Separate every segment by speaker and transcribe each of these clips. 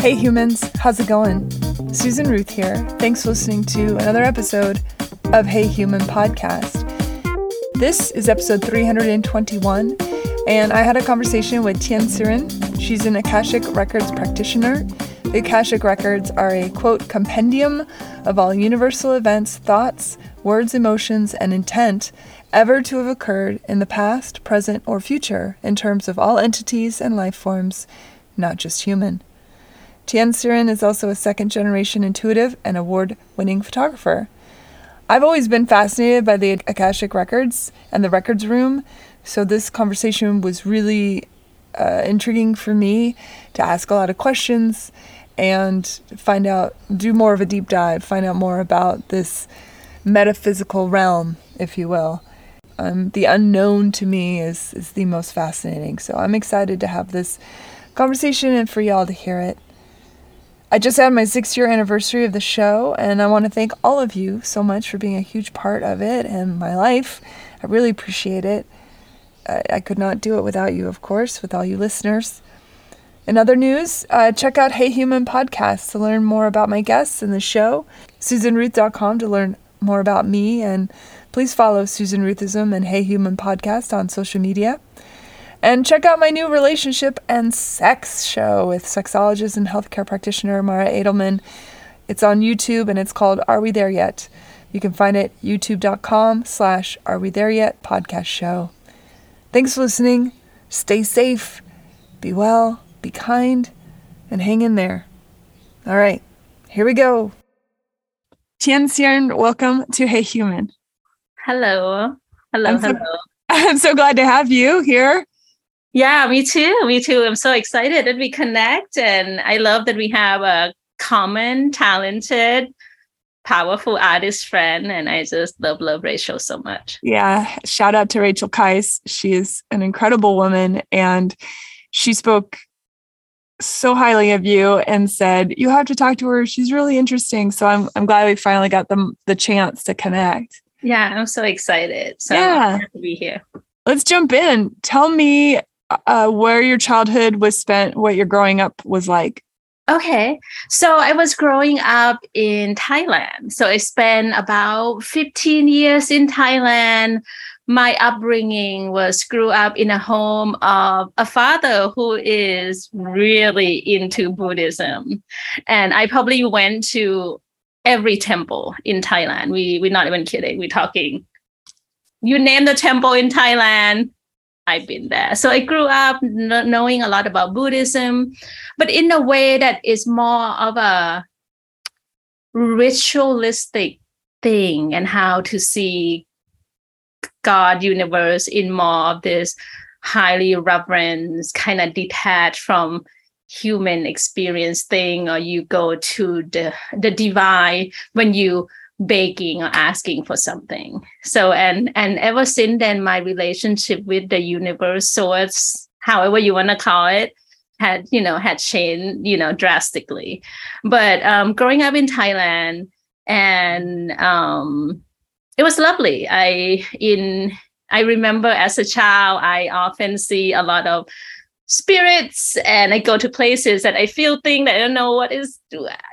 Speaker 1: Hey humans, how's it going? Susan Ruth here. Thanks for listening to another episode of Hey Human Podcast. This is episode 321, and I had a conversation with Tien Sirin. She's an Akashic Records practitioner. The Akashic Records are a quote compendium of all universal events, thoughts, words, emotions, and intent ever to have occurred in the past, present, or future in terms of all entities and life forms, not just human. Tien Sirin is also a second generation intuitive and award winning photographer. I've always been fascinated by the Akashic Records and the records room, so this conversation was really uh, intriguing for me to ask a lot of questions and find out, do more of a deep dive, find out more about this metaphysical realm, if you will. Um, the unknown to me is, is the most fascinating. So I'm excited to have this conversation and for y'all to hear it. I just had my six year anniversary of the show, and I want to thank all of you so much for being a huge part of it and my life. I really appreciate it. I, I could not do it without you, of course, with all you listeners. In other news, uh, check out Hey Human Podcast to learn more about my guests and the show, SusanRuth.com to learn more about me, and please follow Susan Ruthism and Hey Human Podcast on social media. And check out my new relationship and sex show with sexologist and healthcare practitioner Mara Edelman. It's on YouTube and it's called Are We There Yet? You can find it youtube.com slash Are We There Yet podcast show. Thanks for listening. Stay safe, be well, be kind, and hang in there. All right, here we go. Tien Sirin, welcome to Hey Human.
Speaker 2: Hello. Hello.
Speaker 1: I'm so,
Speaker 2: hello.
Speaker 1: I'm so glad to have you here.
Speaker 2: Yeah, me too. Me too. I'm so excited that we connect. And I love that we have a common, talented, powerful artist friend. And I just love, love Rachel so much.
Speaker 1: Yeah. Shout out to Rachel Kais. She is an incredible woman. And she spoke so highly of you and said, You have to talk to her. She's really interesting. So I'm I'm glad we finally got the, the chance to connect.
Speaker 2: Yeah, I'm so excited. So yeah. to be here.
Speaker 1: Let's jump in. Tell me uh, where your childhood was spent, what your growing up was like.
Speaker 2: Okay. So I was growing up in Thailand. So I spent about 15 years in Thailand. My upbringing was grew up in a home of a father who is really into Buddhism. And I probably went to every temple in Thailand. We we're not even kidding. We're talking you name the temple in Thailand, I've been there. So I grew up knowing a lot about Buddhism, but in a way that is more of a ritualistic thing and how to see God, universe in more of this highly reverence, kind of detached from human experience thing, or you go to the the divine when you begging or asking for something. So and and ever since then my relationship with the universe source however you want to call it had you know had changed you know drastically. But um growing up in thailand and um it was lovely. I in i remember as a child i often see a lot of spirits and I go to places that I feel things that I don't know what is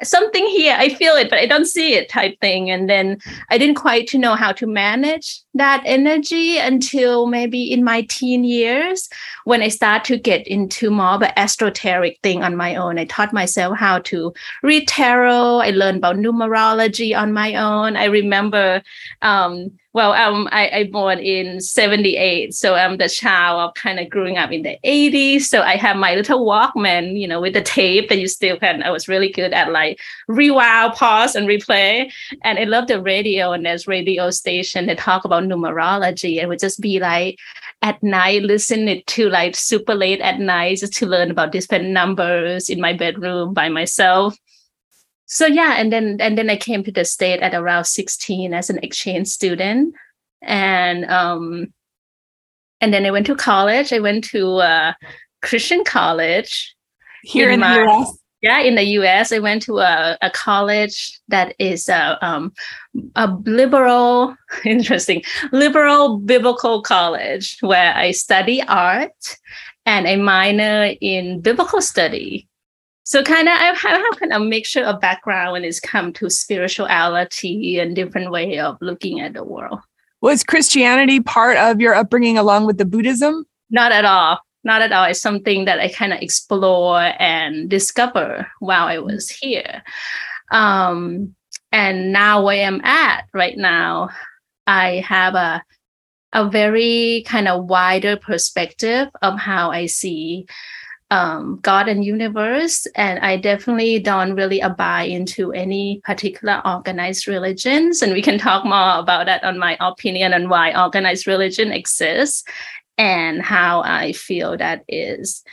Speaker 2: something here. I feel it, but I don't see it type thing. And then I didn't quite know how to manage that energy until maybe in my teen years when I start to get into more of an esoteric thing on my own. I taught myself how to read tarot. I learned about numerology on my own. I remember um, well, um, I, I born in 78. So I'm the child of kind of growing up in the 80s. So I have my little Walkman, you know, with the tape that you still can. I was really good at like rewind, pause, and replay. And I love the radio and there's radio station that talk about numerology. It would just be like at night, listen to like super late at night just to learn about different numbers in my bedroom by myself so yeah and then and then i came to the state at around 16 as an exchange student. And um and then i went to college. I went to uh christian college
Speaker 1: here in, in my, the us
Speaker 2: yeah in the us i went to a, a college that is a, um, a liberal interesting liberal biblical college where i study art and a minor in biblical study so kind of I have, kind of a mixture of background when it's come to spirituality and different way of looking at the world.
Speaker 1: Was Christianity part of your upbringing along with the Buddhism?
Speaker 2: Not at all. Not at all. It's something that I kind of explore and discover while I was here. Um, and now where I'm at right now, I have a a very kind of wider perspective of how I see um, God and universe. And I definitely don't really abide into any particular organized religions. And we can talk more about that on my opinion on why organized religion exists and how I feel that is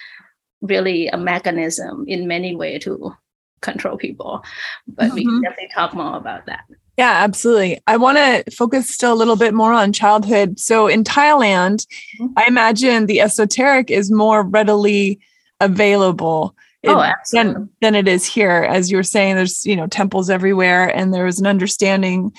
Speaker 2: really a mechanism in many ways to control people. But mm-hmm. we can mm-hmm. definitely talk more about that.
Speaker 1: Yeah, absolutely. I want to focus still a little bit more on childhood. So in Thailand, mm-hmm. I imagine the esoteric is more readily available
Speaker 2: oh,
Speaker 1: than, than it is here. As you were saying, there's, you know, temples everywhere and there is an understanding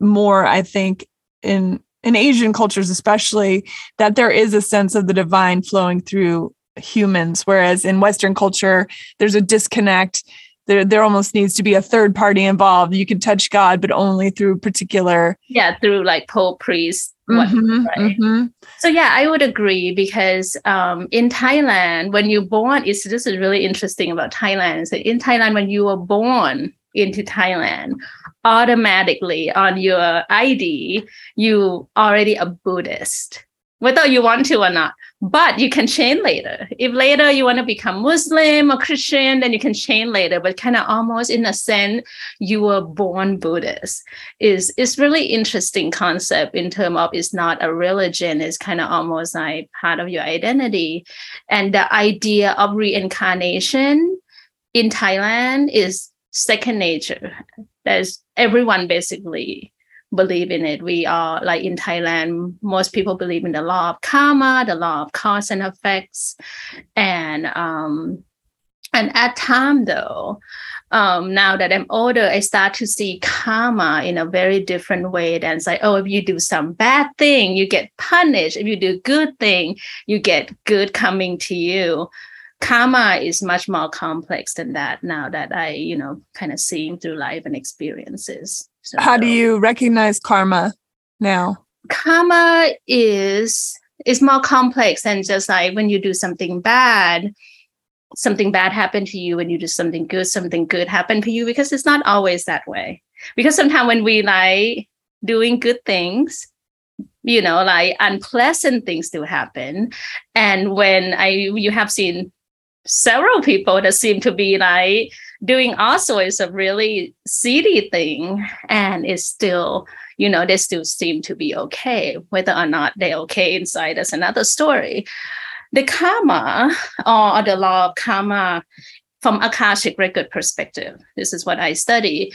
Speaker 1: more, I think, in in Asian cultures especially, that there is a sense of the divine flowing through humans. Whereas in Western culture, there's a disconnect there there almost needs to be a third party involved. You can touch God, but only through particular
Speaker 2: yeah through like pope priest. Mm-hmm, right? mm-hmm. So yeah, I would agree because um, in Thailand, when you're born, it's this is really interesting about Thailand. So in Thailand, when you were born into Thailand, automatically on your ID, you already a Buddhist, whether you want to or not but you can change later. If later you want to become Muslim or Christian, then you can change later. But kind of almost in a sense, you were born Buddhist. Is is really interesting concept in terms of it's not a religion. It's kind of almost like part of your identity, and the idea of reincarnation in Thailand is second nature. There's everyone basically believe in it. We are like in Thailand, most people believe in the law of karma, the law of cause and effects. And um, and at time though, um, now that I'm older, I start to see karma in a very different way than say, oh, if you do some bad thing, you get punished. If you do good thing, you get good coming to you. Karma is much more complex than that now that I, you know, kind of seeing through life and experiences.
Speaker 1: So, How do you recognize karma now?
Speaker 2: Karma is is more complex than just like when you do something bad, something bad happened to you. When you do something good, something good happened to you. Because it's not always that way. Because sometimes when we like doing good things, you know, like unpleasant things do happen. And when I you have seen several people that seem to be like doing all sorts of really seedy thing and it's still you know they still seem to be okay. Whether or not they're okay inside is another story. The karma or the law of karma from akashic record perspective this is what i study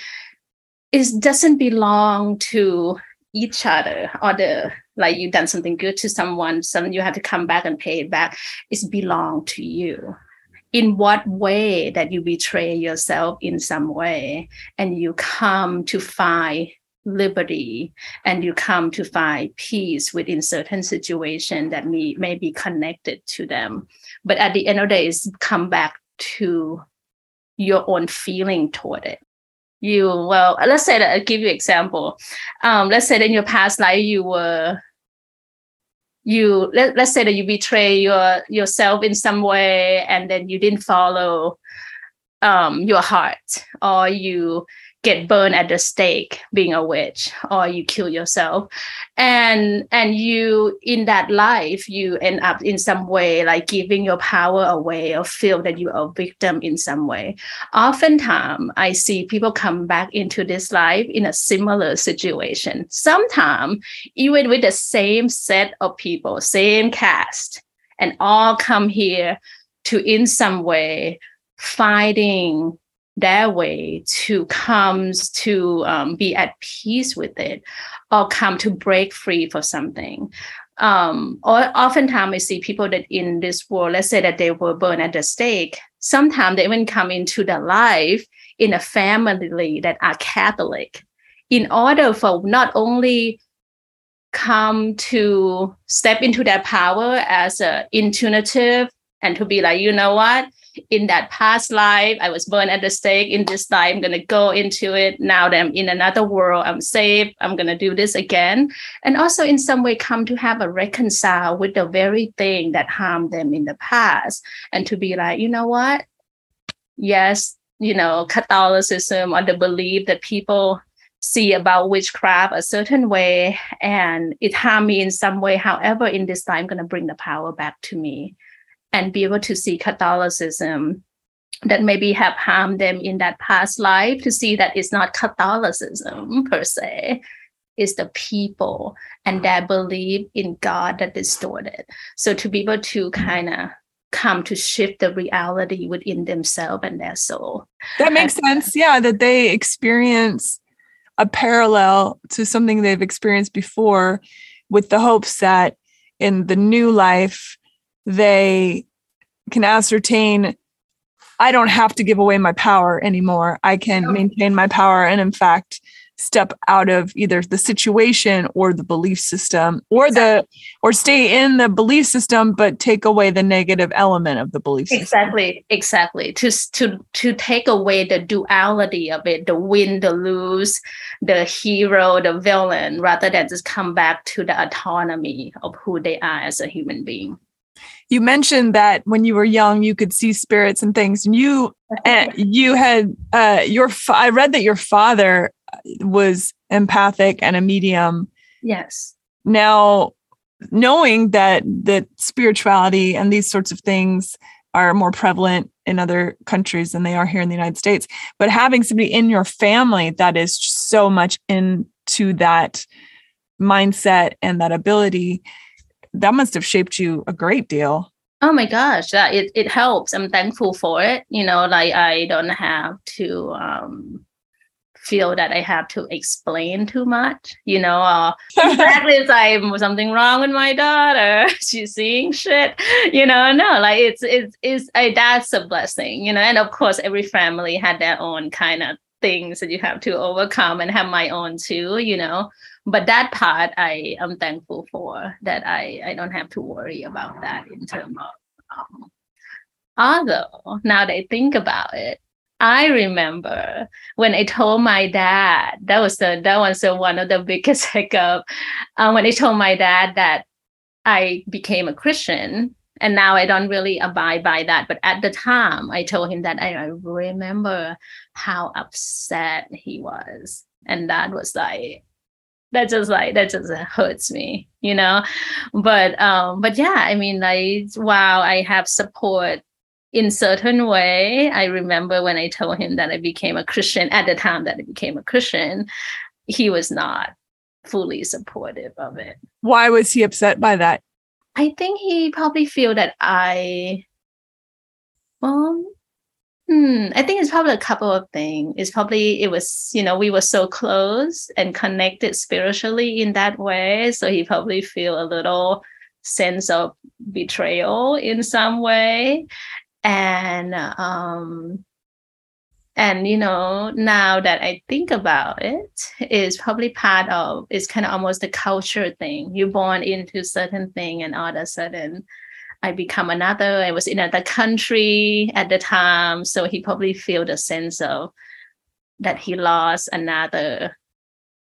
Speaker 2: is doesn't belong to each other or the like you've done something good to someone some you have to come back and pay it back. It's belong to you in what way that you betray yourself in some way and you come to find liberty and you come to find peace within certain situation that may, may be connected to them. But at the end of the day it's come back to your own feeling toward it. You well let's say that i'll give you example. Um, let's say that in your past life you were you let, let's say that you betray your yourself in some way and then you didn't follow um, your heart or you get burned at the stake being a witch or you kill yourself. And and you in that life you end up in some way like giving your power away or feel that you are a victim in some way. Oftentimes i see people come back into this life in a similar situation. Sometimes even with the same set of people same cast and all come here to in some way fighting their way to comes to um, be at peace with it or come to break free for something. Um, or oftentimes we see people that in this world let's say that they were burned at the stake sometimes they even come into the life in a family that are catholic. In order for not only come to step into their power as an intuitive and to be like, you know what? In that past life, I was born at the stake. In this life, I'm gonna go into it. Now that I'm in another world, I'm safe. I'm gonna do this again. And also in some way come to have a reconcile with the very thing that harmed them in the past. And to be like, you know what? Yes, you know, Catholicism or the belief that people see about witchcraft a certain way and it harmed me in some way. However, in this time, I'm to bring the power back to me and be able to see Catholicism that maybe have harmed them in that past life to see that it's not Catholicism per se, it's the people and their belief in God that distorted. So to be able to kind of come to shift the reality within themselves and their soul.
Speaker 1: That makes sense. Yeah, that they experience a parallel to something they've experienced before with the hopes that in the new life they can ascertain I don't have to give away my power anymore. I can maintain my power and in fact step out of either the situation or the belief system or the or stay in the belief system but take away the negative element of the belief
Speaker 2: system. exactly exactly to to to take away the duality of it the win the lose the hero the villain rather than just come back to the autonomy of who they are as a human being
Speaker 1: you mentioned that when you were young you could see spirits and things and you and you had uh your fa- i read that your father was empathic and a medium.
Speaker 2: Yes.
Speaker 1: Now, knowing that that spirituality and these sorts of things are more prevalent in other countries than they are here in the United States, but having somebody in your family that is so much into that mindset and that ability, that must have shaped you a great deal.
Speaker 2: Oh my gosh, that it, it helps. I'm thankful for it. You know, like I don't have to um feel that I have to explain too much, you know, uh, exactly as I'm something wrong with my daughter, she's seeing shit, you know, no, like it's, it's, it's, a, that's a blessing, you know, and of course every family had their own kind of things that you have to overcome and have my own too, you know, but that part I am thankful for that I, I don't have to worry about that in terms of, um, although now that I think about it, I remember when I told my dad, that was the that was the, one of the biggest hiccup. Um, when I told my dad that I became a Christian, and now I don't really abide by that. But at the time, I told him that I, I remember how upset he was, and that was like that just like that just hurts me, you know. But um, but yeah, I mean, like wow, I have support in certain way i remember when i told him that i became a christian at the time that i became a christian he was not fully supportive of it
Speaker 1: why was he upset by that
Speaker 2: i think he probably feel that i well hmm, i think it's probably a couple of things it's probably it was you know we were so close and connected spiritually in that way so he probably feel a little sense of betrayal in some way. And um and you know now that i think about it, it is probably part of it's kind of almost a culture thing. You're born into certain thing and all of a sudden i become another. I was in another country at the time so he probably feel the sense of that he lost another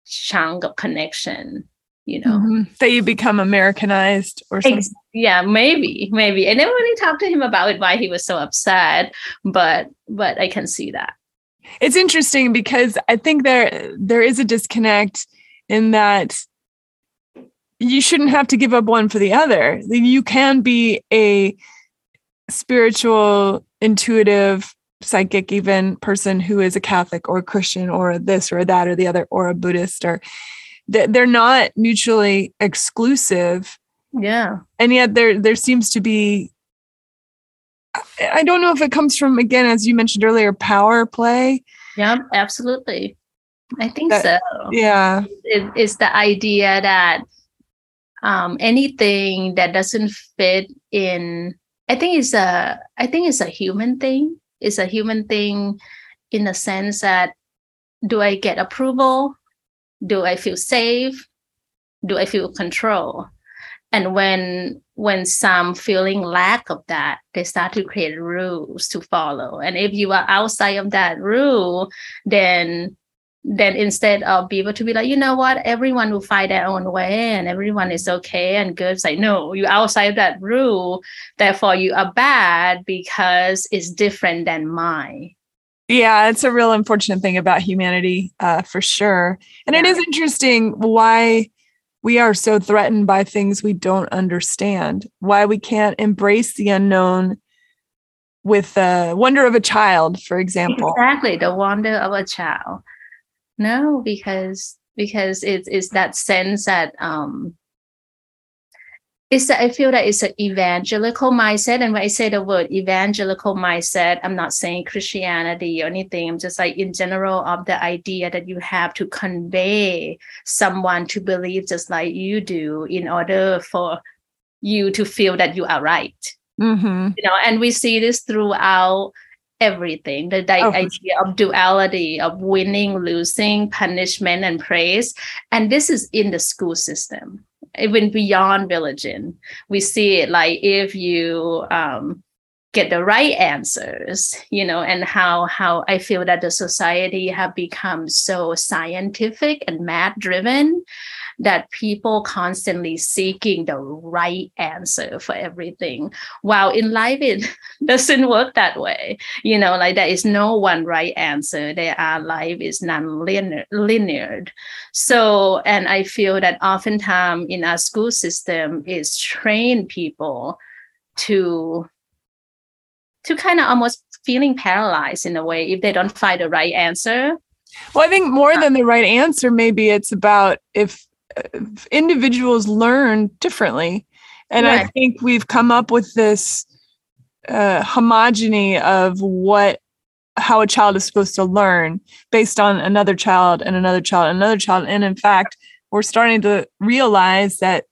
Speaker 2: chunk of connection you know. Mm-hmm.
Speaker 1: that you become americanized or something? Ex-
Speaker 2: yeah maybe maybe. I never really talked to him about it why he was so upset but but i can see that.
Speaker 1: It's interesting because i think there there is a disconnect in that you shouldn't have to give up one for the other. You can be a spiritual intuitive psychic even person who is a catholic or a christian or this or that or the other or a buddhist or they're not mutually exclusive.
Speaker 2: Yeah.
Speaker 1: And yet there there seems to be i don't know if it comes from again as you mentioned earlier power play.
Speaker 2: Yeah absolutely. I think that, so.
Speaker 1: Yeah.
Speaker 2: It, it's the idea that um anything that doesn't fit in i think it's a i think it's a human thing it's a human thing in the sense that do i get approval do I feel safe? Do I feel control? and when when some feeling lack of that they start to create rules to follow and if you are outside of that rule then then instead of be able to be like you know what everyone will find their own way and everyone is okay and good it's like no you're outside that rule therefore you are bad because it's different than mine
Speaker 1: yeah, it's a real unfortunate thing about humanity, uh, for sure. And yeah. it is interesting why we are so threatened by things we don't understand, why we can't embrace the unknown with the wonder of a child, for example.
Speaker 2: Exactly, the wonder of a child. No, because because it's it's that sense that um it's that I feel that it's an evangelical mindset. And when I say the word evangelical mindset, I'm not saying Christianity or anything. I'm just like in general of the idea that you have to convey someone to believe just like you do in order for you to feel that you are right. Mm-hmm. You know, and we see this throughout everything. The, oh, idea of duality of winning losing punishment and praise. And this is in the school system. Even beyond religion we see it like if you um, get the right answers you know and how how i feel that the society have become so scientific and math driven that people constantly seeking the right answer for everything. While in life it doesn't work that way. You know like there is no one right answer. There are life is non-linear linear so and i feel that oftentimes in our school system is train people to to kind of almost feeling paralyzed in a way if they don't find the right answer.
Speaker 1: Well i think more uh, than the right answer maybe it's about if individuals learn differently. And right. I think we've come up with this uh, homogeny of what how a child is supposed to learn based on another child and another child and another child. And in fact, we're starting to realize that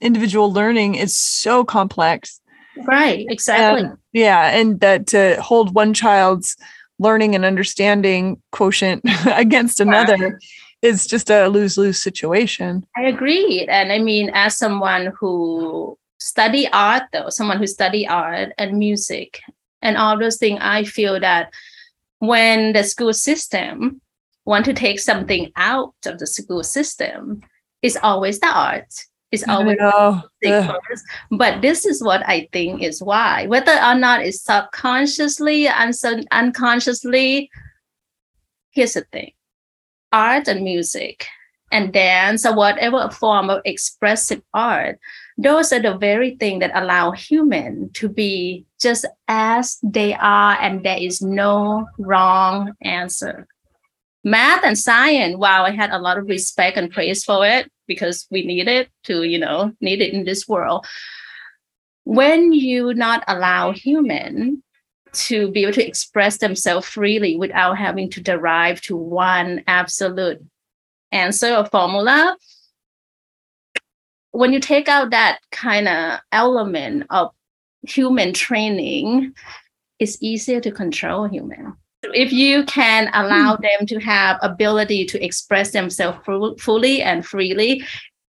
Speaker 1: individual learning is so complex.
Speaker 2: Right, exactly.
Speaker 1: Yeah, and that to hold one child's learning and understanding quotient against another it's just a lose lose situation.
Speaker 2: I agree. And I mean, as someone who study art, though, someone who study art and music and all those things, I feel that when the school system want to take something out of the school system, it's always the art. It's always first. But this is what I think is why, whether or not it's subconsciously and unconsciously, here's the thing art and music and dance or whatever form of expressive art those are the very thing that allow human to be just as they are and there is no wrong answer. Math and science wow i had a lot of respect and praise for it because we need it to you know need it in this world. When you not allow human to be able to express themselves freely without having to derive to one absolute answer or formula. When you take out that kind of element of human training it's easier to control human. If you can allow mm. them to have ability to express themselves fully and freely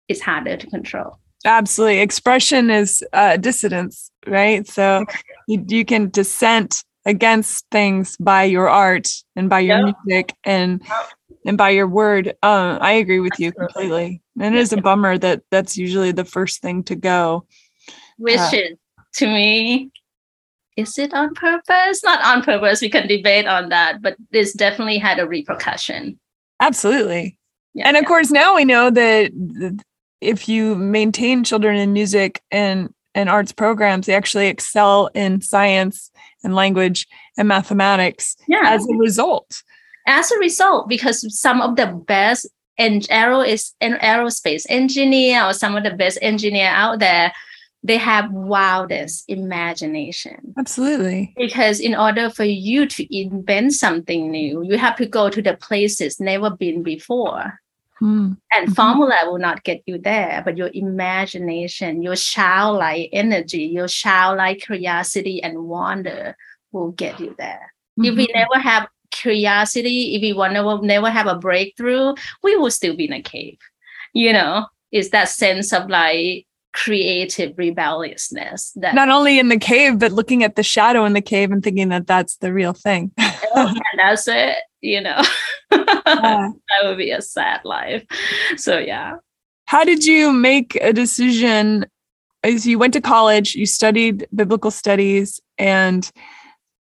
Speaker 2: it's harder to control.
Speaker 1: Absolutely. Expression is uh, dissidence right? So you, you can dissent against things by your art and by your yep. music and yep. and by your word. Um i agree with Absolutely. you completely. And it is a bummer that that's usually the first thing to go.
Speaker 2: Which uh, to me is it on purpose? Not on purpose. We can debate on that but this definitely had a repercussion.
Speaker 1: Absolutely. Yeah, and of yeah. course now we know that if you maintain children in music and and arts programs, they actually excel in science and language and mathematics yeah. as a result.
Speaker 2: As a result, because some of the best and aero is an aerospace engineer or some of the best engineer out there, they have wildest imagination.
Speaker 1: Absolutely.
Speaker 2: Because in order for you to invent something new, you have to go to the places never been before. Mm. And mm-hmm. formula will not get you there, but your imagination, your childlike energy, your childlike curiosity and wonder will get you there. Mm-hmm. If we mm-hmm. never have curiosity, if we want to never have a breakthrough, we will still be in a cave. You know, it's that sense of like creative rebelliousness that
Speaker 1: not only in the cave but looking at the shadow in the cave and thinking that that's the real thing.
Speaker 2: Oh, and that's it you know? That would be a sad life. So yeah.
Speaker 1: How did you make a decision? As you went to college you studied biblical studies and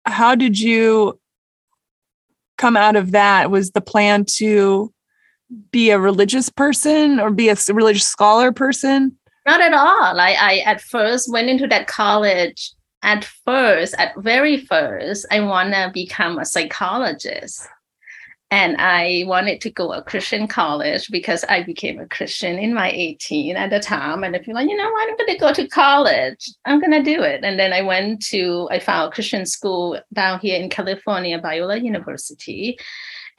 Speaker 1: how did you come out of that? Was the plan to be a religious person or be a religious scholar person
Speaker 2: not at all. I, I at first went into that college. At first, at very first, I want to become a psychologist. And I wanted to go a Christian college because I became a Christian in my 18 at the time. And I feel like, you know what, I'm going to go to college. I'm going to do it. And then I went to, I found a Christian school down here in California, Biola University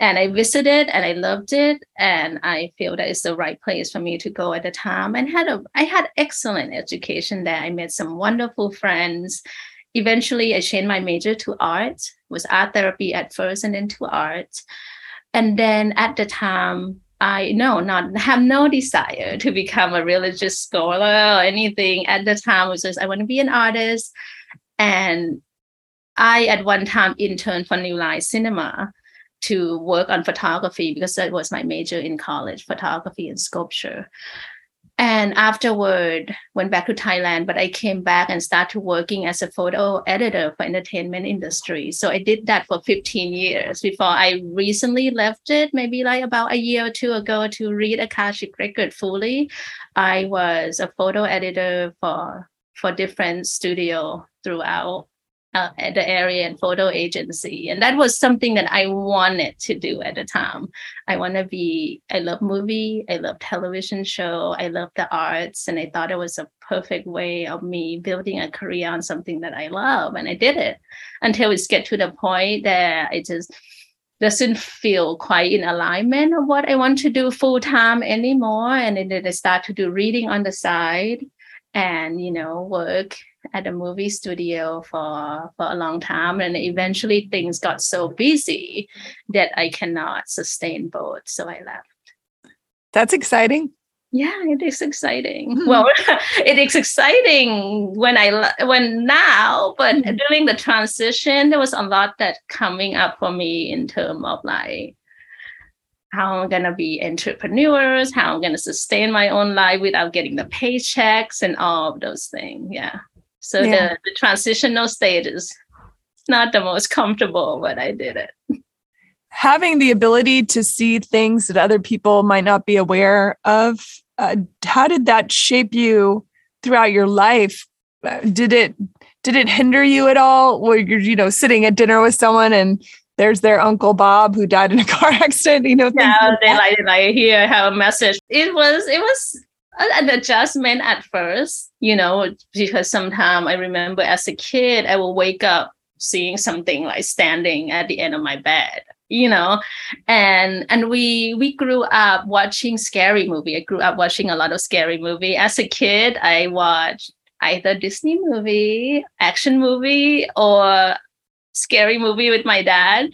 Speaker 2: and I visited and I loved it and I feel that it's the right place for me to go at the time and had a I had excellent education there. I met some wonderful friends. Eventually I changed my major to art, was art therapy at first and then to art. And then at the time I no not have no desire to become a religious scholar or anything. At the time was just I want to be an artist. And I at one time interned for New Line Cinema to work on photography because that was my major in college photography and sculpture. And afterward went back to thailand but i came back and started working as a photo editor for entertainment industry. So i did that for 15 years before i recently left it maybe like about a year or two ago to read akashic record fully. I was a photo editor for for different studio throughout uh, at the area and photo agency. And that was something that i wanted to do at the time. I want to be i love movie i love television show i love the arts and i thought it was a perfect way of me building a career on something that i love and i did it. Until it get to the point that it just doesn't feel quite in alignment of what i want to do full time anymore and then i start to do reading on the side and you know work at a movie studio for for a long time and eventually things got so busy that i cannot sustain both so i left
Speaker 1: that's exciting
Speaker 2: yeah it is exciting mm-hmm. well it is exciting when i when now but mm-hmm. during the transition there was a lot that coming up for me in terms of like how I'm going to be entrepreneurs, how I'm going to sustain my own life without getting the paychecks and all of those things. Yeah. So yeah. the, the transitional state is not the most comfortable, but I did it.
Speaker 1: Having the ability to see things that other people might not be aware of, uh, how did that shape you throughout your life? Uh, did it did it hinder you at all? Where you're, you know, sitting at dinner with someone and there's their uncle Bob who died in a car accident. You know,
Speaker 2: yeah, like they like like here have a message. It was it was an adjustment at first, you know, because sometimes I remember as a kid, I will wake up seeing something like standing at the end of my bed you know? And and we we grew up watching scary movie. I grew up watching a lot of scary movie. As a kid i watched either disney movie action movie or scary movie with my dad.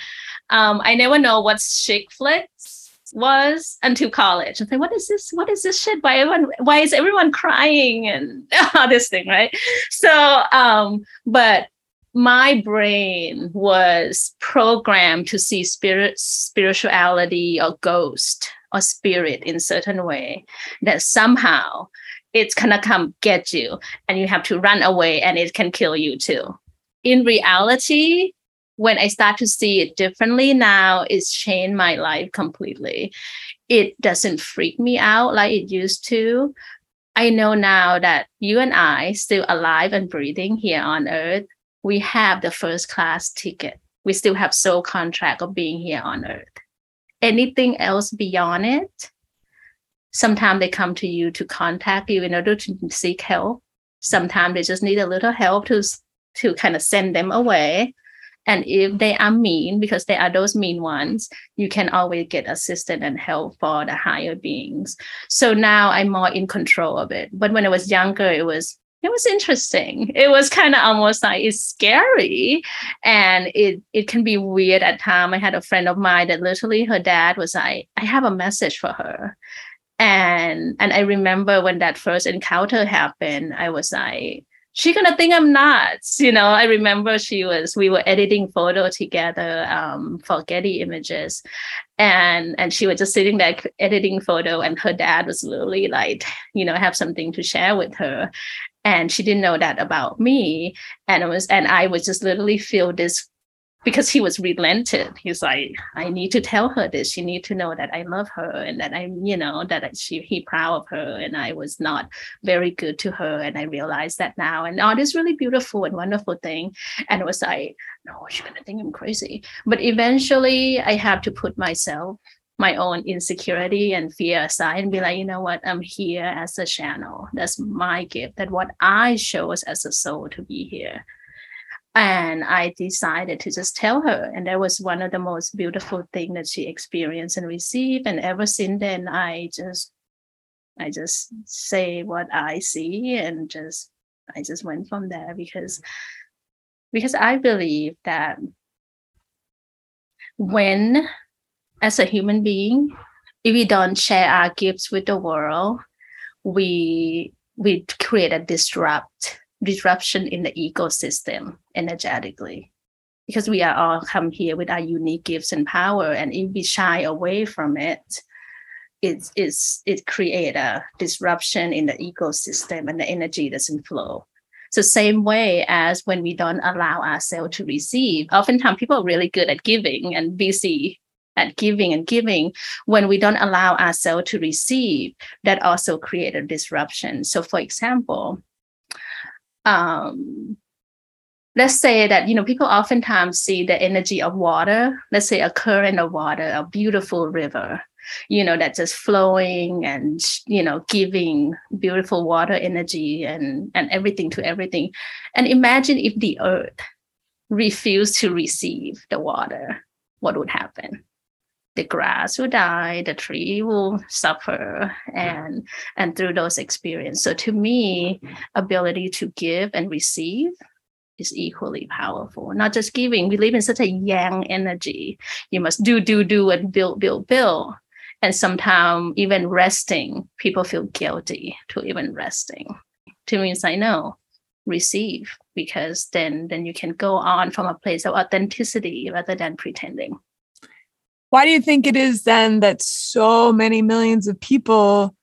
Speaker 2: Um, i never know what's chick flicks was until college. I'm like, what is this? What is this shit? Why everyone why is everyone crying and all this thing, right? So um, but my brain was programmed to see spirit spirituality or ghost or spirit in certain way that somehow it's gonna come get you and you have to run away and it can kill you too. In reality, when I start to see it differently now, it's changed my life completely. It doesn't freak me out like it used to. I know now that you and I, still alive and breathing here on earth, we have the first class ticket. We still have soul contract of being here on earth. Anything else beyond it, sometimes they come to you to contact you in order to seek help. Sometimes they just need a little help to, to kind of send them away and if they are mean, because they are those mean ones, you can always get assistance and help for the higher beings. So now I'm more in control of it. But when I was younger, it was it was interesting. It was kind of almost like it's scary and it it can be weird at times. I had a friend of mine that literally her dad was like, I have a message for her. and and i remember when that first encounter happened i was like she gonna think i'm nuts you know? I remember she was we were editing photo together um, for getty images. And and she was just sitting there editing photo and her dad was literally like you know have something to share with her. And she didn't know that about me. And it was and i was just literally feel this because he was relented. He's like, I need to tell her this. She need to know that I love her and that I'm, you know, that she he proud of her. And I was not very good to her. And I realized that now. And oh, this really beautiful and wonderful thing. And it was like, no, she's gonna think I'm crazy. But eventually I have to put myself my own insecurity and fear aside and be like, you know what, I'm here as a channel. That's my gift. That what I chose as a soul to be here and i decided to just tell her. And that was one of the most beautiful thing that she experienced and received. And ever since then i just i just say what i see and just i just went from there because because i believe that when as a human being if we don't share our gifts with the world we we create a disrupt disruption in the ecosystem energetically. Because we are all come here with our unique gifts and power and if we shy away from it it's it's it create a disruption in the ecosystem and the energy doesn't flow. So same way as when we don't allow ourselves to receive oftentimes people are really good at giving and busy at giving and giving. When we don't allow ourselves to receive that also create a disruption. So for example um, let's say that you know people oftentimes see the energy of water let's say a current of water a beautiful river you know that's just flowing and you know giving beautiful water energy and and everything to everything. And imagine if the earth refused to receive the water what would happen the grass will die, the tree will suffer, and and through those experiences. So to me, ability to give and receive is equally powerful. Not just giving. We live in such a yang energy. You must do, do, do, and build, build, build. And sometimes even resting, people feel guilty to even resting. To me, it's like no, receive because then then you can go on from a place of authenticity rather than pretending.
Speaker 1: Why do you think it is then that so many millions of people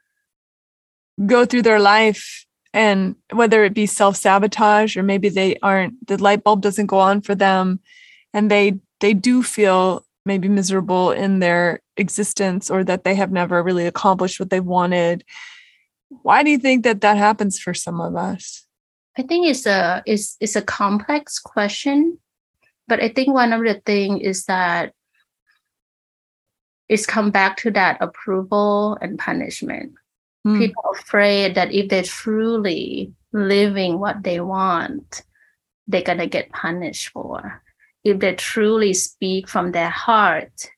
Speaker 1: go through their life and whether it be self sabotage or maybe they aren't, the light bulb doesn't go on for them and they, they do feel maybe miserable in their existence or that they have never really accomplished what they wanted. Why do you think that that happens for some of us?
Speaker 2: I think it's a it's it's a complex question, but I think one of the thing is that it's come back to that approval and punishment. Mm. People are afraid that if they're truly living what they want, they're gonna get punished for. If they truly speak from their heart,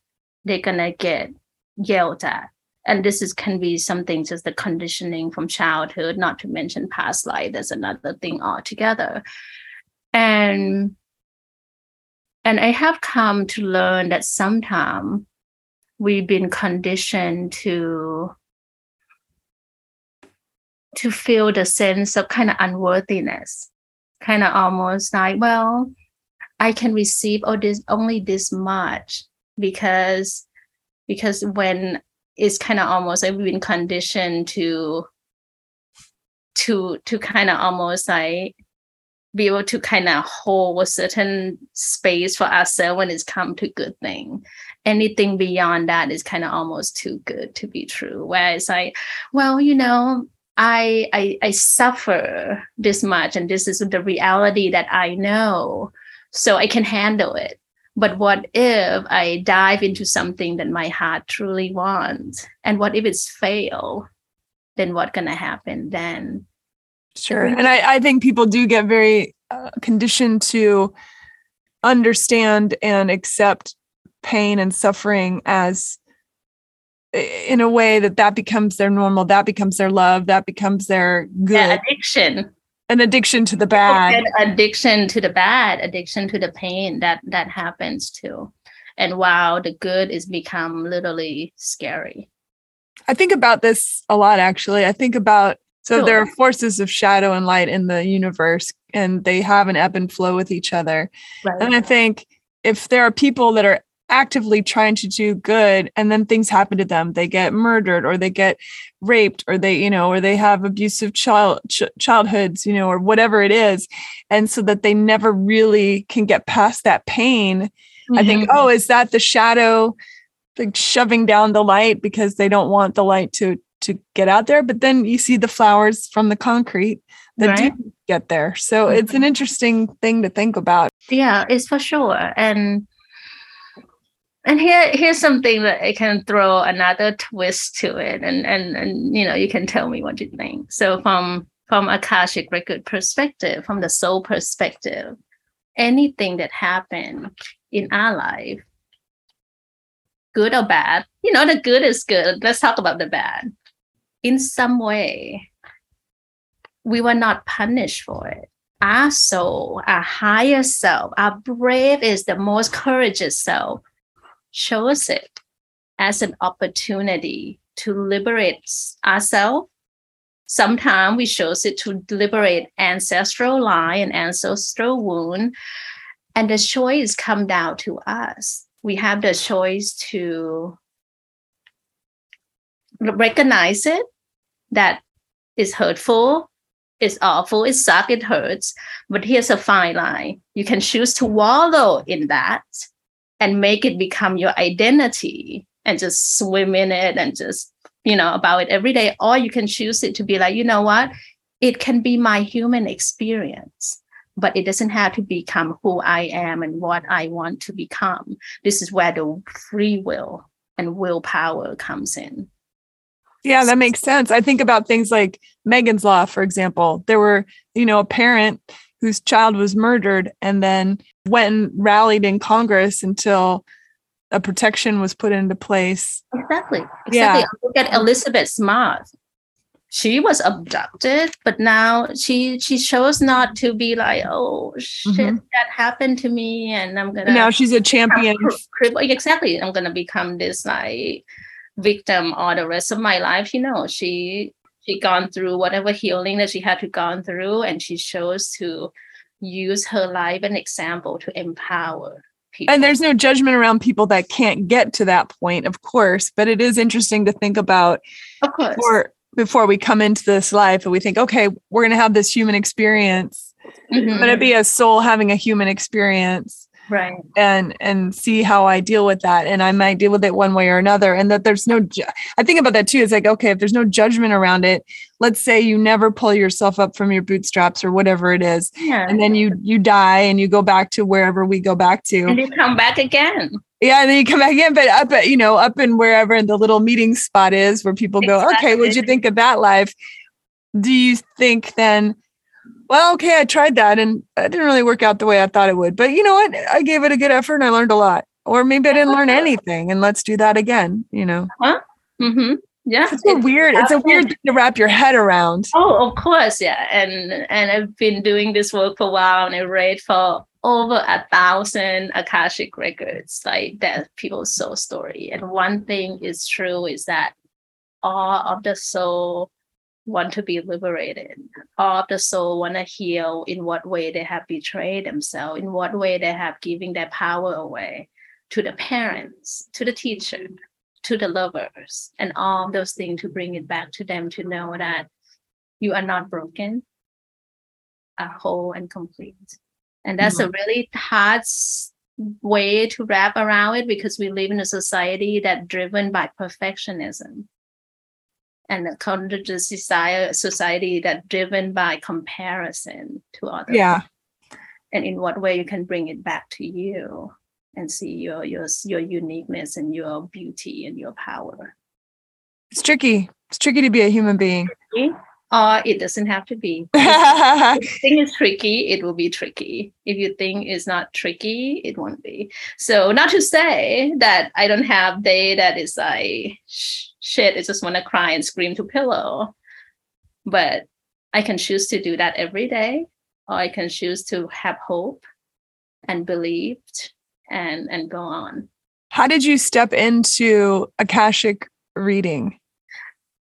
Speaker 2: they're gonna get yelled at. And this is can be something just the conditioning from childhood, not to mention past life. There's another thing altogether. And and I have come to learn that sometimes we've been conditioned to to feel the sense of kind of unworthiness. Kind of almost like well i can receive oh this only this much because because when it's kind of almost like we've been conditioned to to to kind of almost like be able to kind of hold a certain space for ourselves when it's come to good thing anything beyond that is kind of almost too good to be true. Whereas I, well, you know, I, I I suffer this much, and this is the reality that I know, so I can handle it. But what if I dive into something that my heart truly wants, and what if it's fail? Then what gonna happen then?
Speaker 1: Sure, and I I think people do get very uh, conditioned to understand and accept pain and suffering as in a way that that becomes their normal that becomes their love that becomes their good
Speaker 2: yeah, addiction
Speaker 1: an addiction to the bad
Speaker 2: addiction to the bad addiction to the pain that that happens too and wow the good is become literally scary
Speaker 1: I think about this a lot actually. I think about so
Speaker 2: Sure.
Speaker 1: there are forces of shadow and light in the universe and they have an ebb and flow with each other.
Speaker 2: Right.
Speaker 1: And I think if there are people that are actively trying to do good and then things happen to them, they get murdered or they get raped or they, you know, or they have abusive child ch- childhoods, you know, or whatever it is. And so that they never really can get past that pain. I think,
Speaker 2: Mhm.
Speaker 1: oh, is that the shadow like shoving down the light because they don't want the light to to get out there? But then you see the flowers from the concrete that
Speaker 2: Right.
Speaker 1: do get there. So it's an interesting thing to think about.
Speaker 2: yeah it's for sure and and here here's something that i can throw another twist to it and and and you know you can tell me what you think. So from from akashic record perspective from the soul perspective anything that happened in our life good or bad you know the good is good. Let's talk about the bad. In some way we were not punished for it. Our soul, our higher self, our brave is the most courageous self, chose it as an opportunity to liberate ourselves. Sometimes we chose it to liberate ancestral line and ancestral wound. And the choice come down to us. We have the choice to recognize it that is hurtful it's awful, it sucks, it hurts. But here's a fine line. You can choose to wallow in that and make it become your identity and just swim in it and just, you know, about it every day. Or you can choose it to be like, you know what? It can be my human experience, but it doesn't have to become who I am and what I want to become. This is where the free will and willpower comes in.
Speaker 1: Yeah, that makes sense. I think about things like Megan's Law, for example. There were, you know, a parent whose child was murdered and then went and rallied in Congress until a protection was put into place.
Speaker 2: Exactly.
Speaker 1: Yeah.
Speaker 2: Exactly. Look at Elizabeth Smart. She was abducted, but now she she chose not to be like, oh shit,
Speaker 1: Mhm.
Speaker 2: that happened to me, and I'm gonna
Speaker 1: now she's a champion.
Speaker 2: exactly. I'm gonna become this like victim all the rest of my life. You know, she she gone through whatever healing that she had to gone through, and she chose to use her life an example to empower people.
Speaker 1: And there's no judgment around people that can't get to that point, of course, but it is interesting to think about
Speaker 2: of course,
Speaker 1: before before we come into this life and we think, okay, we're going to have this human experience. I'm going to
Speaker 2: Mhm.
Speaker 1: be a soul having a human experience.
Speaker 2: Right.
Speaker 1: and and see how I deal with that and I might deal with it one way or another and that there's no ju- I think about that too it's like okay if there's no judgment around it let's say you never pull yourself up from your bootstraps or whatever it is
Speaker 2: Yeah.
Speaker 1: and then you you die and you go back to wherever we go back to.
Speaker 2: and you come back again.
Speaker 1: yeah and then you come back in but up at you know up in wherever the little meeting spot is where people go okay what'd you think of that life do you think then well, okay, I tried that and it didn't really work out the way I thought it would. But you know what? I gave it a good effort and I learned a lot. Or maybe I didn't learn anything and let's do that again, you know. Huh?
Speaker 2: Mm-hmm. Yeah.
Speaker 1: It's so weird. It's a weird thing to wrap your head around.
Speaker 2: Oh, of course, yeah. And and I've been doing this work for a while and I read for over a thousand Akashic records, like that people's soul story. And one thing is true is that all of the soul want to be liberated. All of the soul want to heal in what way they have betrayed themselves, in what way they have given their power away to the parents, to the teacher, to the lovers, and all those things to bring it back to them to know that you are not broken, are whole and complete. And that's a mm-hmm. really hard way to wrap around it because we live in a society that driven by perfectionism and a contra society society that driven by comparison to others.
Speaker 1: Yeah.
Speaker 2: And in what way you can bring it back to you and see your your your uniqueness and your beauty and your power.
Speaker 1: It's tricky. It's tricky to be a human being.
Speaker 2: Or uh, it doesn't have to be. If you think it's tricky, it will be tricky. If you think it's not tricky, it won't be. So not to say that I don't have day that is like shit, I just want to cry and scream to pillow. But I can choose to do that every day, or I can choose to have hope and believed and and go on.
Speaker 1: How did you step into Akashic reading?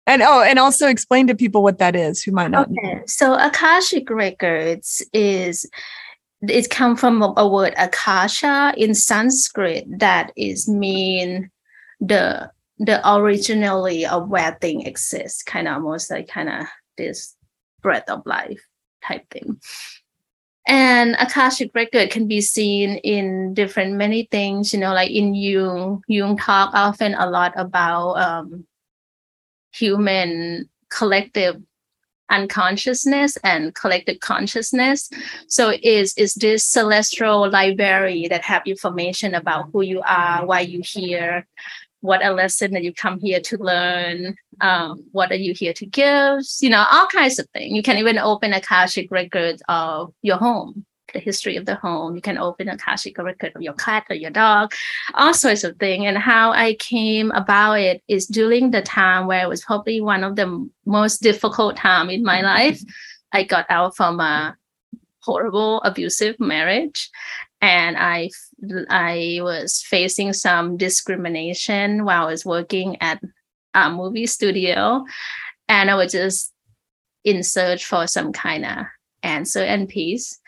Speaker 1: And oh, and also explain to people what that is who might not.
Speaker 2: Okay, so Akashic records is it come from a, a word akasha in Sanskrit that is mean the the originally of where thing exists, kind of almost like kind of this breath of life type thing. And Akashic record can be seen in different many things, you know, like in Jung, Jung talk often a lot about um, human collective unconsciousness and collective consciousness so is is this celestial library that have information about who you are why you here what a lesson that you come here to learn um, what are you here to give you know all kinds of things you can even open a akashic records of your home the history of the home. You can open a Akashic record of your cat or your dog, all sorts of things. And how I came about it is during the time where it was probably one of the most difficult time in my life. I got out from a horrible abusive marriage and I I was facing some discrimination while I was working at a movie studio and I was just in search for some kind of answer and peace.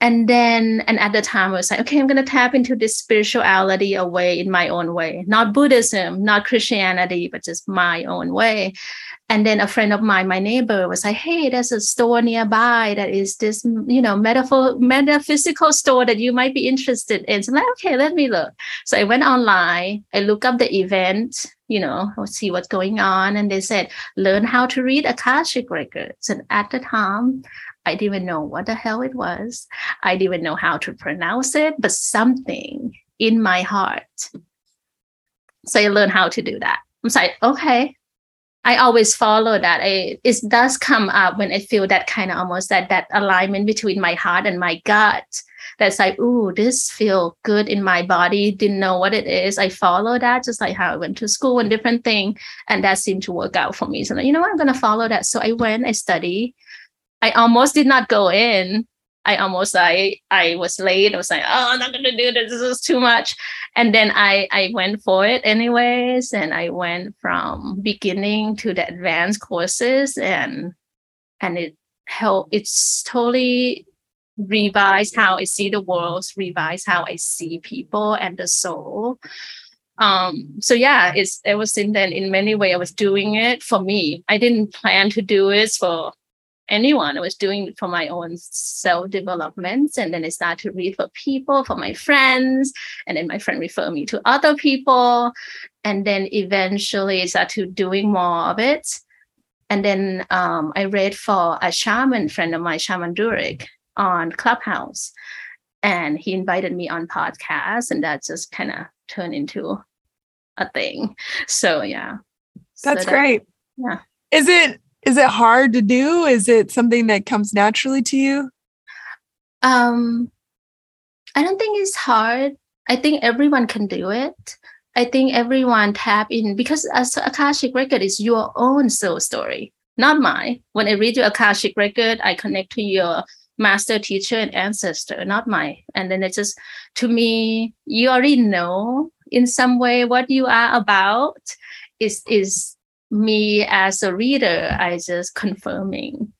Speaker 2: And then and at the time i was like okay i'm going to tap into this spirituality away in my own way. Not buddhism not christianity but just my own way and then a friend of mine my neighbor was like hey there's a store nearby that is this you know metaphysical metaphysical store that you might be interested in so i'm like okay let me look so i went online i look up the event you know see what's going on and they said learn how to read akashic records and at the time I didn't even know what the hell it was. I didn't even know how to pronounce it, but something in my heart. So I learned how to do that. I'm like, okay. I always follow that. I, it does come up when I feel that kind of almost that that alignment between my heart and my gut. That's like, ooh, this feel good in my body. Didn't know what it is. I follow that, just like how I went to school and different thing, and that seemed to work out for me. So, you know what, I'm gonna follow that. So I went, I study, I almost did not go in. I almost I I was late. I was like, oh, I'm not gonna do this. This is too much. And then I I went for it anyways, and I went from beginning to the advanced courses, and and it helped. It's totally revised how I see the world, revised how I see people and the soul. Um, so yeah, it's it was in then in many ways I was doing it for me. I didn't plan to do it for anyone. I was doing it for my own self development. And then I started to read for people, for my friends. And then my friend referred me to other people. And then eventually I started doing more of it. And then um, I read for a shaman friend of mine, Shaman Durek, on Clubhouse. And he invited me on podcast, and that just kind of turned into a thing. So yeah.
Speaker 1: That's
Speaker 2: so
Speaker 1: that, great.
Speaker 2: Yeah.
Speaker 1: Is it is it hard to do? Is it something that comes naturally to you?
Speaker 2: Um, I don't think it's hard. I think everyone can do it. I think everyone tap in because as Akashic record is your own soul story, not mine. When I read your Akashic record, I connect to your master teacher and ancestor, not mine. And then it's just to me, you already know in some way what you are about is is me as a reader, I just confirming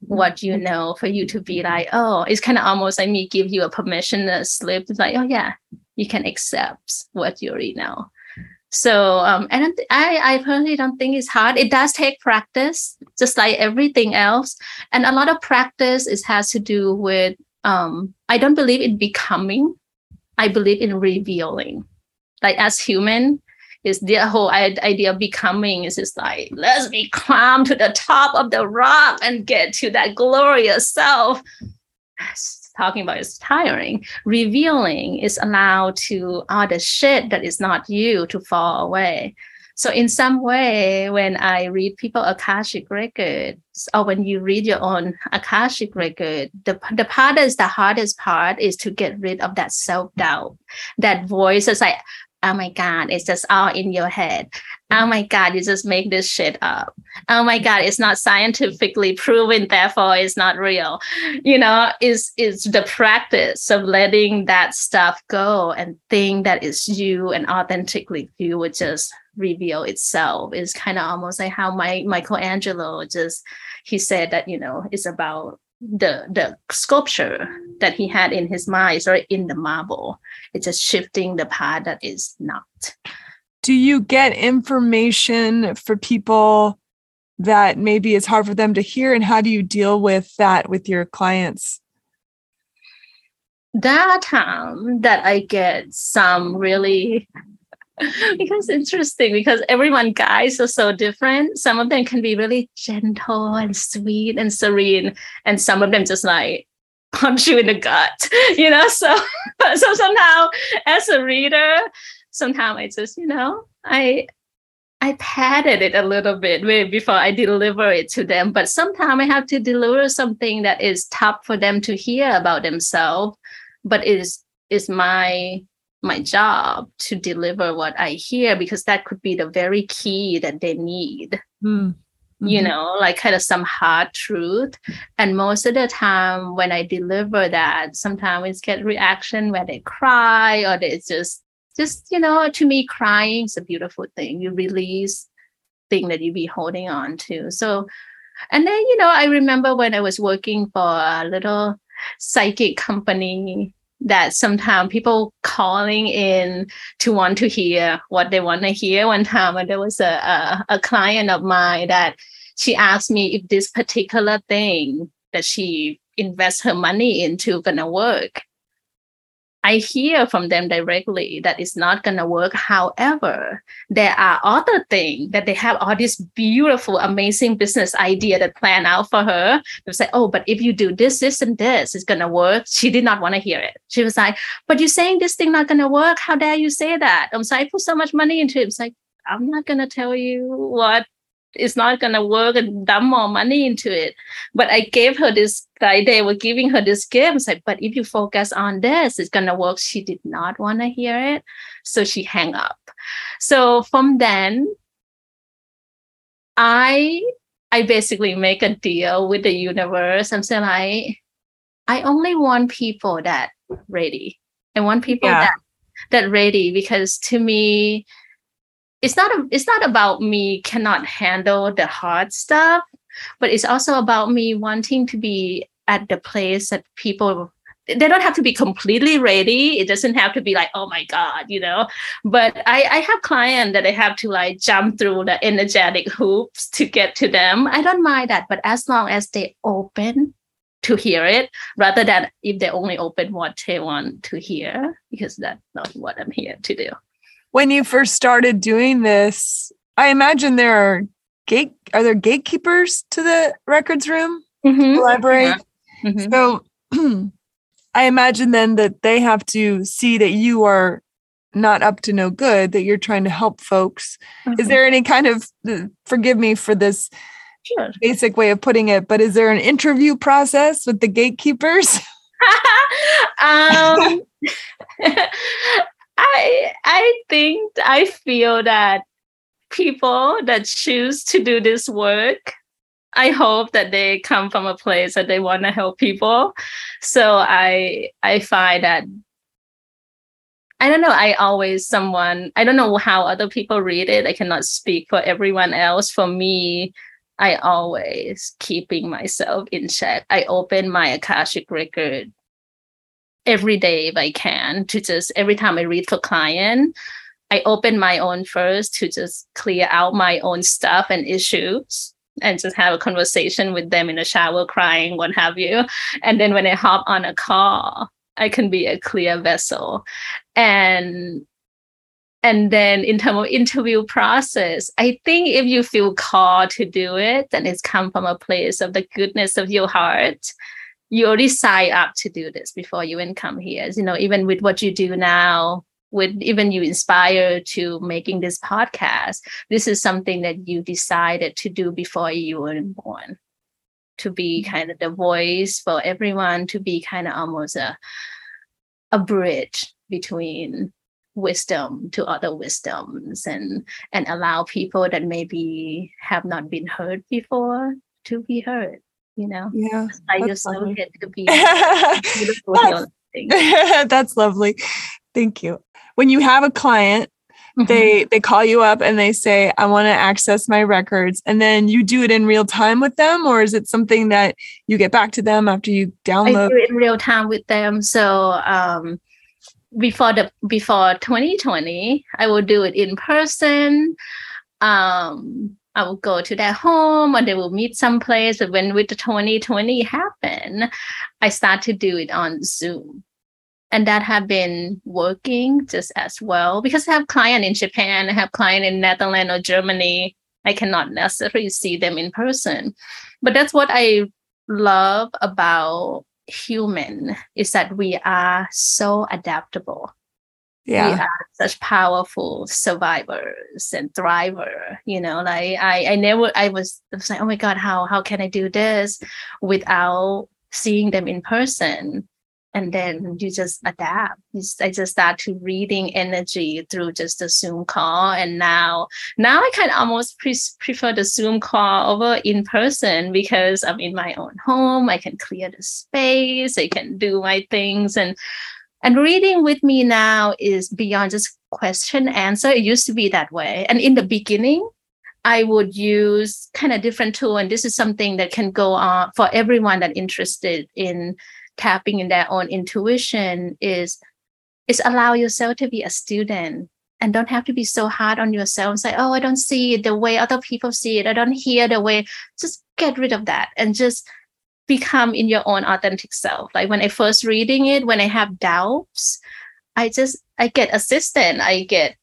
Speaker 2: what you know for you to be like, oh, it's kind of almost like me give you a permission slip. It's like, oh yeah, you can accept what you read now. So um, and I I personally don't think it's hard. It does take practice, just like everything else, and a lot of practice is has to do with um, I don't believe in becoming. I believe in revealing. Like as human, is the whole idea of becoming is just like let's be climb to the top of the rock and get to that glorious self. Talking about is tiring. Revealing is allowed to all the shit that is not you to fall away. So in some way when i read people akashic records or when you read your own akashic record the, the part that is the hardest part is to get rid of that self-doubt. That voice is like oh my god it's just all in your head. Oh my god you just make this shit up. Oh my god it's not scientifically proven therefore it's not real. You know is is the practice of letting that stuff go and think that it's you and authentically you would just reveal itself. Is kind of almost like how my michelangelo just he said that you know it's about the the sculpture that he had in his mind or in the marble. It's just shifting the part that is not.
Speaker 1: Do you get information for people that maybe it's hard for them to hear? And how do you deal with that with your clients?
Speaker 2: That time that i get some really because interesting because everyone guys are so different. Some of them can be really gentle and sweet and serene and some of them just like punch you in the gut you know? So so somehow as a reader sometimes i just you know i I padded it a little bit before I deliver it to them, but sometimes I have to deliver something that is tough for them to hear about themselves, but is is my my job to deliver what I hear because that could be the very key that they need. Mm. Mm-hmm. You know, like kind of some hard truth. And most of the time when I deliver that, sometimes it's get reaction where they cry or they just just, you know, to me, crying is a beautiful thing. You release thing that you be holding on to. So and then, you know, I remember when I was working for a little psychic company that sometimes people calling in to want to hear what they want to hear. One time there was a, a, a client of mine that she asked me if this particular thing that she invests her money into gonna work. I hear from them directly that it's not going to work. However, there are other things that they have all this beautiful, amazing business idea that plan out for her. They say, "Oh, but if you do this, this, and this, it's going to work." She did not want to hear it. She was like, "But you're saying this thing not going to work? How dare you say that?" I'm sorry, "I put so much money into it." It's like, "I'm not going to tell you what it's not gonna work and dump more money into it. But I gave her this like they were giving her this gift. It's like, but if you focus on this, it's gonna work. She did not want to hear it. So she hang up. So from then, I I basically make a deal with the universe. I'm saying I I only want people that ready. I want people yeah. that that ready because to me, it's not a, it's not about me cannot handle the hard stuff but it's also about me wanting to be at the place that people they don't have to be completely ready. It doesn't have to be like oh my god you know? But i i have clients that i have to like jump through the energetic hoops to get to them. I don't mind that but as long as they open to hear it rather than if they only open what they want to hear because that's not what i'm here to do
Speaker 1: when you first started doing this, I imagine there are gate are there gatekeepers to the records room, mm-hmm. the library? Yeah. Mm-hmm. So I imagine then that they have to see that you are not up to no good, that you're trying to help folks. Mm-hmm. Is there any kind of uh, forgive me for this sure. basic way of putting it, but is there an interview process with the gatekeepers? um,
Speaker 2: I I think I feel that people that choose to do this work I hope that they come from a place that they want to help people. So I I find that I don't know, I always someone I don't know how other people read it. I cannot speak for everyone else. For me, I always keeping myself in check. I open my Akashic record every day if I can to just every time I read for client, I open my own first to just clear out my own stuff and issues and just have a conversation with them in the shower, crying, what have you. And then when I hop on a call, I can be a clear vessel. And and then in terms of interview process, I think if you feel called to do it, then it's come from a place of the goodness of your heart you already sign up to do this before you even come here. You know, even with what you do now, with even you inspire to making this podcast, this is something that you decided to do before you were born. To be mm-hmm. kind of the voice for everyone, to be kind of almost a a bridge between wisdom to other wisdoms and and allow people that maybe have not been heard before to be heard you know?
Speaker 1: Yeah
Speaker 2: i just lovely. it to be
Speaker 1: that's, that's lovely. Thank you. When you have a client mm-hmm. they they call you up and they say i want to access my records and then you do it in real time with them or is it something that you get back to them after you download
Speaker 2: I do it in real time with them so um before the before 2020 i will do it in person um I will go to their home or they will meet someplace. But when with the 2020 happened, I start to do it on Zoom and that have been working just as well because I have client in Japan, I have client in Netherlands or Germany. I cannot necessarily see them in person, but that's what I love about human is that we are so adaptable.
Speaker 1: Yeah.
Speaker 2: We are such powerful survivors and thriver. You know, like I, I never I was, I was like, oh my God, how how can I do this without seeing them in person? and then you just adapt. I just start to reading energy through just a Zoom call, and now now I kind of almost pre- prefer the Zoom call over in person because I'm in my own home. I can clear the space. I can do my things, and and reading with me now is beyond just question answer. It used to be that way, and in the beginning. I would use kind of different tool, and this is something that can go on for everyone that interested in tapping in their own intuition is is allow yourself to be a student and don't have to be so hard on yourself say oh i don't see it the way other people see it i don't hear the way just get rid of that and just become in your own authentic self like when i first reading it when i have doubts i just i get assistant i get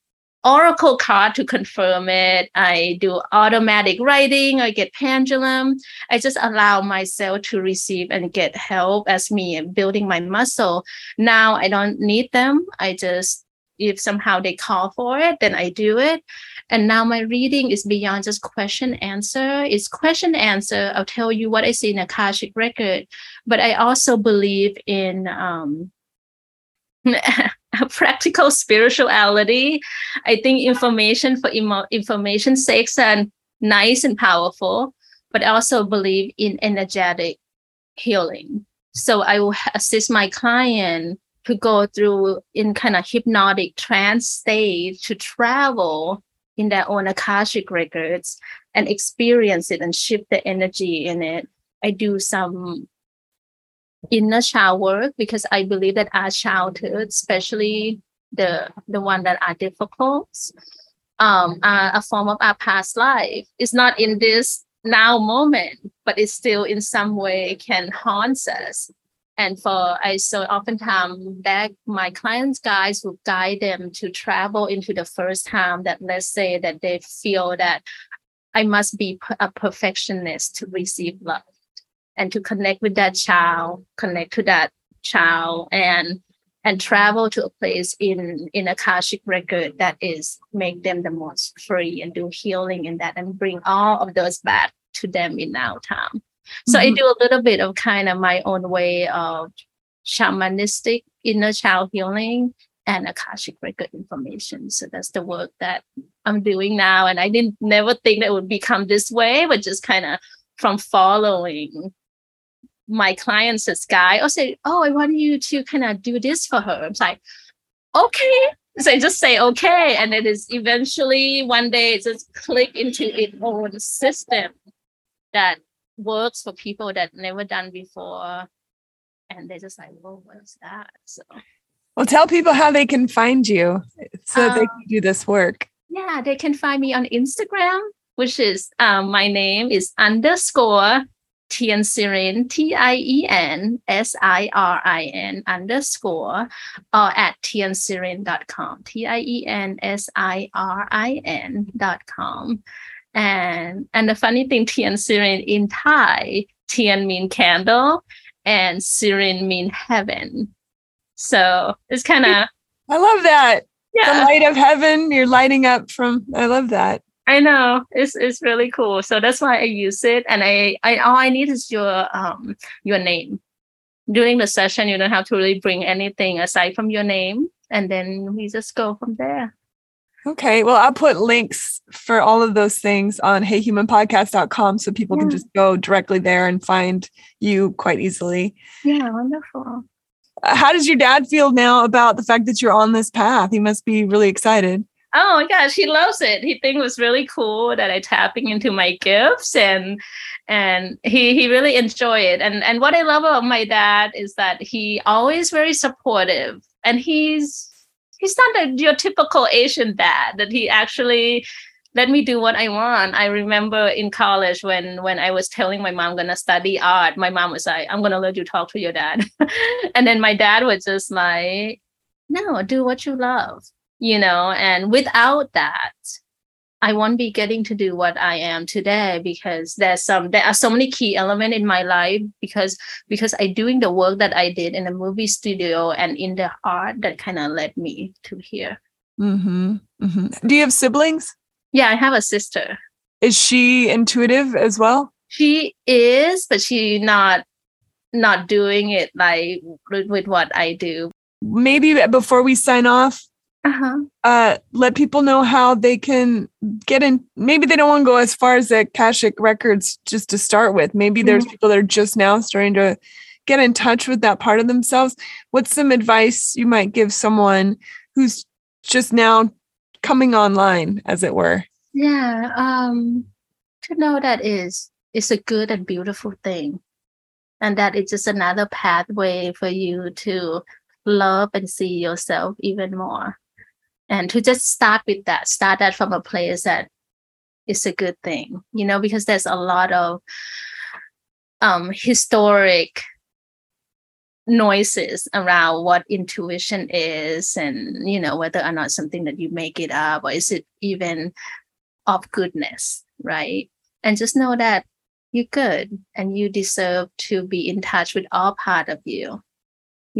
Speaker 2: oracle card to confirm it. I do automatic writing. I get pendulum. I just allow myself to receive and get help as me building my muscle. Now I don't need them. I just if somehow they call for it, then I do it. And now my reading is beyond just question answer. It's question answer. I'll tell you what I see in a Akashic record, but I also believe in um, practical spirituality. I think information for emo- information sakes and nice and powerful, but I also believe in energetic healing. So I will assist my client to go through in kind of hypnotic trance state to travel in their own Akashic records and experience it and shift the energy in it. I do some inner child work because I believe that our childhood, especially the the one that are difficult, um, are a form of our past life. It's not in this now moment, but it's still in some way can haunt us. And for I so oftentimes that my clients guys will guide them to travel into the first time that let's say that they feel that I must be a perfectionist to receive love and to connect with that child, connect to that child and and travel to a place in in Akashic record that is make them the most free and do healing in that and bring all of those back to them in now time. So mm-hmm. I do a little bit of kind of my own way of shamanistic inner child healing and Akashic record information. So that's the work that I'm doing now. And I didn't never think that would become this way, but just kind of from following my clients this guy or say, Oh, I want you to kind of do this for her. I'm like, okay. So I just say okay. And it is eventually one day it just click into its own system that works for people that never done before. And they're just like, Whoa, what's that? So
Speaker 1: well tell people how they can find you so um, they can do this work.
Speaker 2: Yeah, they can find me on Instagram, which is um, my name is underscore Tien Sirin, T I E N S I R I N underscore, or at tiensirin.com, T I E N S I R I N.com. And, and the funny thing, Tien Sirin in Thai, Tian mean candle, and Sirin mean heaven. So it's kind of.
Speaker 1: I love that. Yeah. The light of heaven, you're lighting up from. I love that.
Speaker 2: I know it's it's really cool. So that's why I use it, and I, I all I need is your um your name. During the session, you don't have to really bring anything aside from your name, and then we just go from there.
Speaker 1: Okay. Well, I'll put links for all of those things on heyhumanpodcast.com so people yeah. can just go directly there and find you quite easily.
Speaker 2: Yeah, wonderful.
Speaker 1: Uh, how does your dad feel now about the fact that you're on this path? He must be really excited.
Speaker 2: Oh my gosh, he loves it. He thinks it was really cool that I tapping into my gifts and and he he really enjoy it. And and what I love about my dad is that he always very supportive and he's he's not a, your typical Asian dad that he actually let me do what I want. I remember in college when when I was telling my mom I'm gonna study art, my mom was like, I'm gonna let you talk to your dad. and then my dad was just like, No, do what you love, you know, and without that, I won't be getting to do what I am today because there's some there are so many key elements in my life because because I doing the work that I did in the movie studio and in the art that kind of led me to here.
Speaker 1: Mm-hmm. Mm-hmm. Do you have siblings?
Speaker 2: Yeah, I have a sister.
Speaker 1: Is she intuitive as well?
Speaker 2: She is, but she not not doing it like with what I do.
Speaker 1: Maybe before we sign off, uh-huh. uh, let people know how they can get in. Maybe they don't want to go as far as the Akashic records just to start with. Maybe mm-hmm. there's people that are just now starting to get in touch with that part of themselves. What's some advice you might give someone who's just now coming online, as it were?
Speaker 2: Yeah, um, to know that is is a good and beautiful thing, and that it's just another pathway for you to love and see yourself even more, and to just start with that. Start that from a place that is a good thing, you know, because there's a lot of um historic noises around what intuition is and you know whether or not something that you make it up or is it even of goodness right and just know that you're good and you deserve to be in touch with all part of you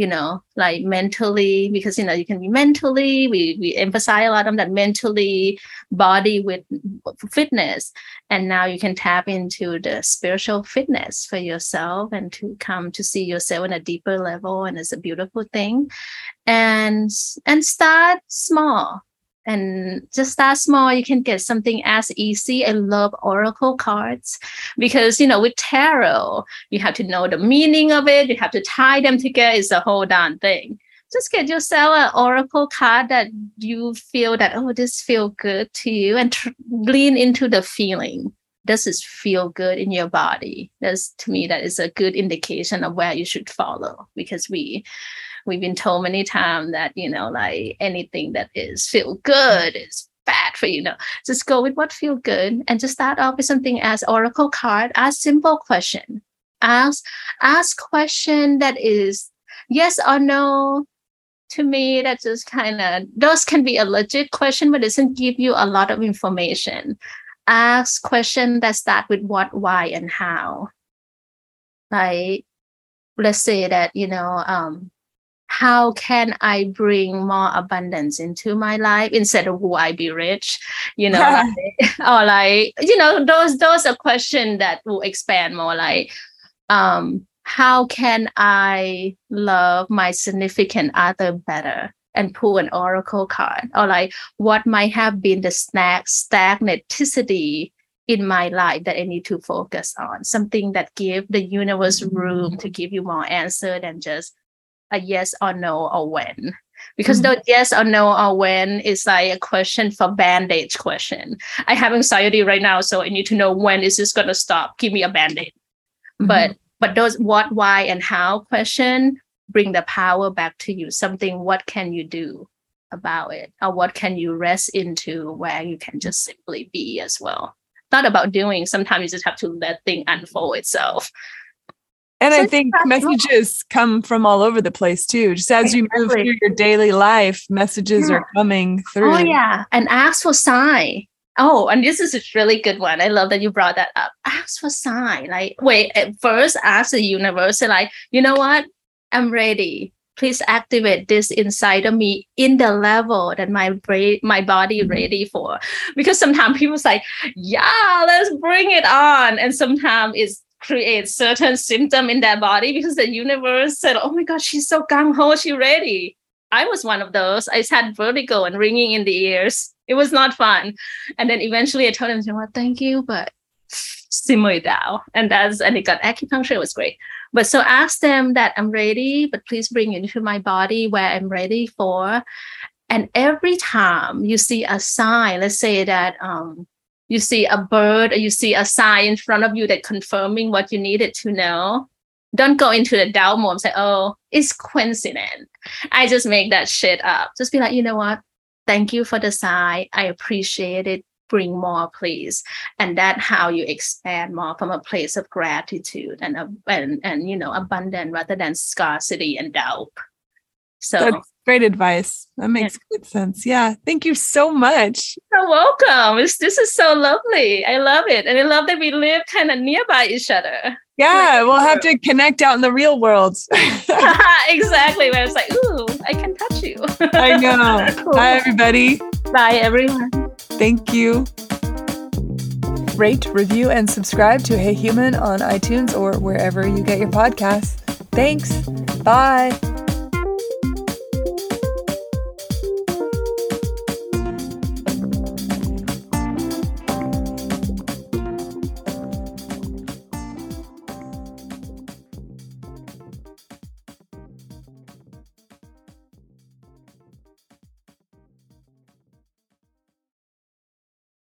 Speaker 2: you know, like mentally, because you know, you can be mentally, we we emphasize a lot on that mentally body with fitness. And now you can tap into the spiritual fitness for yourself and to come to see yourself on a deeper level. And it's a beautiful thing. And and start small and just that small you can get something as easy i love oracle cards because you know with tarot you have to know the meaning of it you have to tie them together it's a whole darn thing. Just get yourself an oracle card that you feel that oh this feel good to you and tr- lean into the feeling. Does this feel good in your body? That's to me that is a good indication of where you should follow because we we've been told many times that you know like anything that is feel good is bad for you. Know just go with what feel good and just start off with something as oracle card ask simple question. Ask ask question that is yes or no to me that just kind of those can be a legit question but doesn't give you a lot of information. Ask question that start with what why and how. Like let's say that you know um how can I bring more abundance into my life instead of will I be rich? You know, like, or like, you know, those those are questions that will expand more like um how can I love my significant other better? and pull an oracle card or like what might have been the snack stagnaticity in my life that I need to focus on something that give the universe room to give you more answer than just a yes or no or when. Because mm-hmm. the yes or no or when is like a question for bandage question. I have anxiety right now so i need to know when is this going to stop. Give me a band-aid mm-hmm. but but those what why and how question bring the power back to you. Something what can you do about it? Or what can you rest into where you can just simply be as well? Not about doing. Sometimes you just have to let thing unfold itself
Speaker 1: and so I think messages come from all over the place too. Just as you move through your daily life, messages yeah. are coming through.
Speaker 2: Oh yeah, and ask for sign. Oh, and this is a really good one. I love that you brought that up. Ask for sign. Like, wait, at first ask the universe, and like, you know what? I'm ready. Please activate this inside of me in the level that my brain, my body mm-hmm. ready for. Because sometimes people say, yeah, let's bring it on. And sometimes it's create certain symptom in their body because the universe said, "Oh my God, she's so gung ho, she ready." I was one of those. I had vertigo and ringing in the ears. It was not fun. And then eventually I told him, you know what, thank you, but it down. And that's and it got acupuncture. It was great. But so ask them that I'm ready, but please bring it into my body where I'm ready for. And every time you see a sign, let's say that um, you see a bird or you see a sign in front of you that confirming what you needed to know, don't go into the doubt mode and say, oh, it's coincidence. I just make that shit up. Just be like, you know what? Thank you for the sign. I appreciate it. Bring more, please. And that's how you expand more from a place of gratitude and and and you know abundant rather than scarcity and doubt. So
Speaker 1: That's great advice. That makes yeah. good sense. Yeah. Thank you so much.
Speaker 2: You're welcome. It's, this is so lovely. I love it. And I love that we live kind of nearby each other.
Speaker 1: Yeah, we'll uh, have to connect out in the real world.
Speaker 2: exactly. Where it's like, ooh, I can touch you.
Speaker 1: I know. Cool. Bye, everybody.
Speaker 2: Bye, everyone.
Speaker 1: Thank you. Rate, review, and subscribe to Hey Human on iTunes or wherever you get your podcasts. Thanks. Bye.